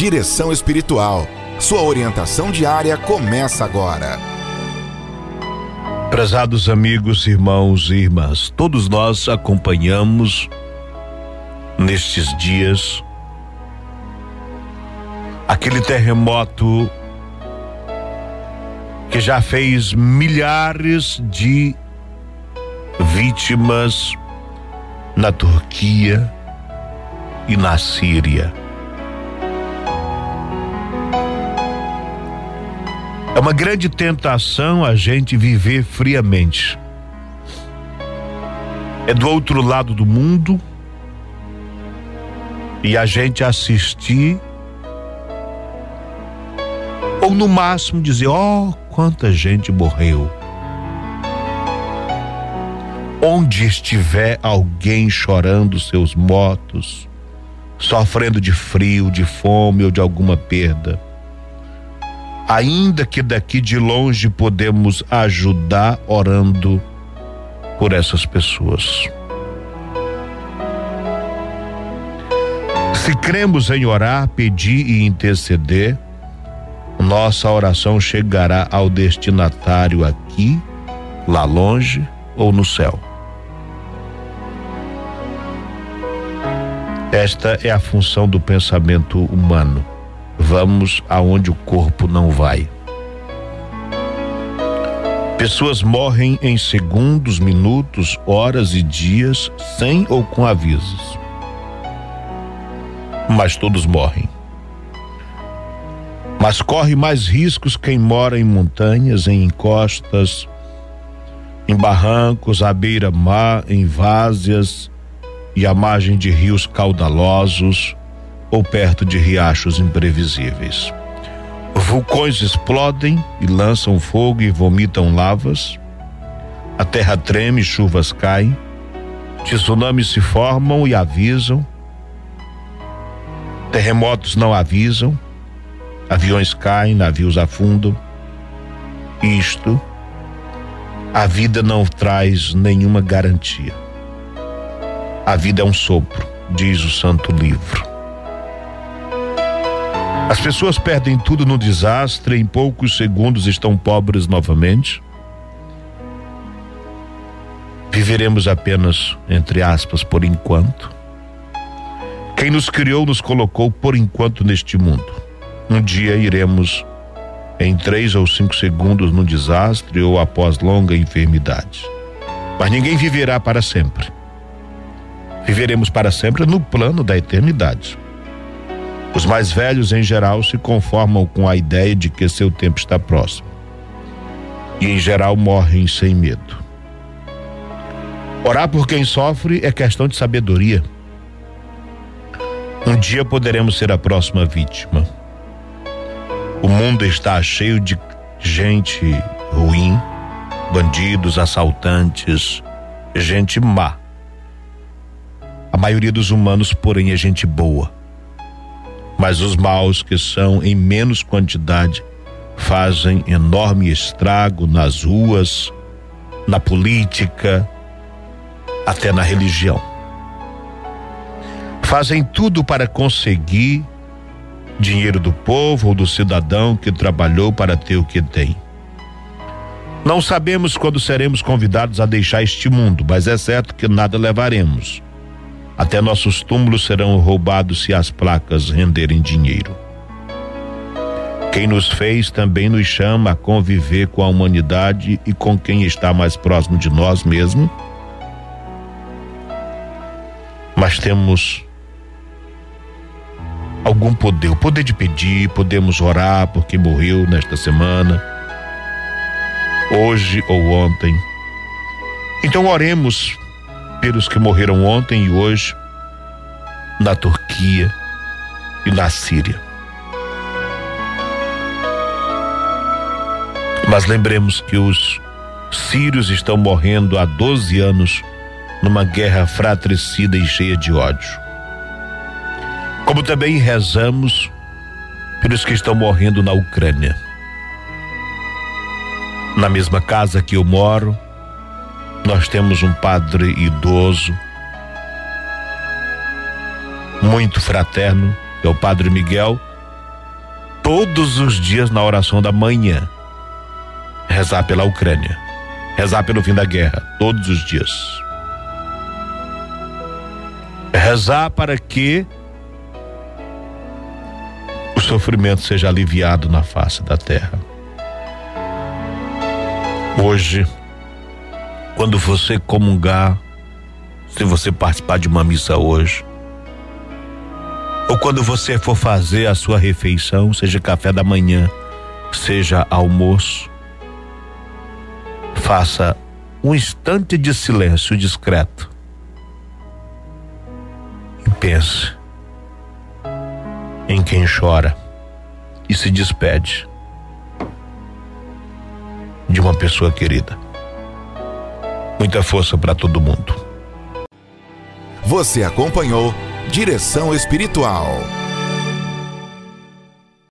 Direção Espiritual. Sua orientação diária começa agora. Prezados amigos, irmãos e irmãs, todos nós acompanhamos nestes dias aquele terremoto que já fez milhares de vítimas na Turquia e na Síria. É uma grande tentação a gente viver friamente. É do outro lado do mundo e a gente assistir ou no máximo dizer: "Ó, oh, quanta gente morreu". Onde estiver alguém chorando seus mortos, sofrendo de frio, de fome ou de alguma perda, ainda que daqui de longe podemos ajudar orando por essas pessoas. Se cremos em orar, pedir e interceder, nossa oração chegará ao destinatário aqui, lá longe ou no céu. Esta é a função do pensamento humano vamos aonde o corpo não vai. Pessoas morrem em segundos, minutos, horas e dias, sem ou com avisos. Mas todos morrem. Mas corre mais riscos quem mora em montanhas, em encostas, em barrancos, à beira-mar, em várzeas e à margem de rios caudalosos, ou perto de riachos imprevisíveis. Vulcões explodem e lançam fogo e vomitam lavas. A terra treme, chuvas caem. Tsunamis se formam e avisam. Terremotos não avisam. Aviões caem, navios afundam. Isto, a vida não traz nenhuma garantia. A vida é um sopro, diz o Santo Livro. As pessoas perdem tudo no desastre, em poucos segundos estão pobres novamente. Viveremos apenas, entre aspas, por enquanto. Quem nos criou nos colocou por enquanto neste mundo. Um dia iremos em três ou cinco segundos no desastre ou após longa enfermidade. Mas ninguém viverá para sempre. Viveremos para sempre no plano da eternidade. Os mais velhos, em geral, se conformam com a ideia de que seu tempo está próximo. E, em geral, morrem sem medo. Orar por quem sofre é questão de sabedoria. Um dia poderemos ser a próxima vítima. O mundo está cheio de gente ruim, bandidos, assaltantes, gente má. A maioria dos humanos, porém, é gente boa mas os maus que são em menos quantidade fazem enorme estrago nas ruas, na política, até na religião. Fazem tudo para conseguir dinheiro do povo ou do cidadão que trabalhou para ter o que tem. Não sabemos quando seremos convidados a deixar este mundo, mas é certo que nada levaremos até nossos túmulos serão roubados se as placas renderem dinheiro. Quem nos fez também nos chama a conviver com a humanidade e com quem está mais próximo de nós mesmos. Mas temos algum poder, o poder de pedir, podemos orar por quem morreu nesta semana, hoje ou ontem. Então oremos pelos que morreram ontem e hoje na Turquia e na Síria. Mas lembremos que os sírios estão morrendo há 12 anos numa guerra fratricida e cheia de ódio. Como também rezamos pelos que estão morrendo na Ucrânia. Na mesma casa que eu moro, nós temos um padre idoso, muito fraterno, é o padre Miguel, todos os dias na oração da manhã. Rezar pela Ucrânia. Rezar pelo fim da guerra, todos os dias. Rezar para que o sofrimento seja aliviado na face da terra. Hoje, quando você comungar, se você participar de uma missa hoje, ou quando você for fazer a sua refeição, seja café da manhã, seja almoço, faça um instante de silêncio discreto e pense em quem chora e se despede de uma pessoa querida. Muita força para todo mundo. Você acompanhou Direção Espiritual.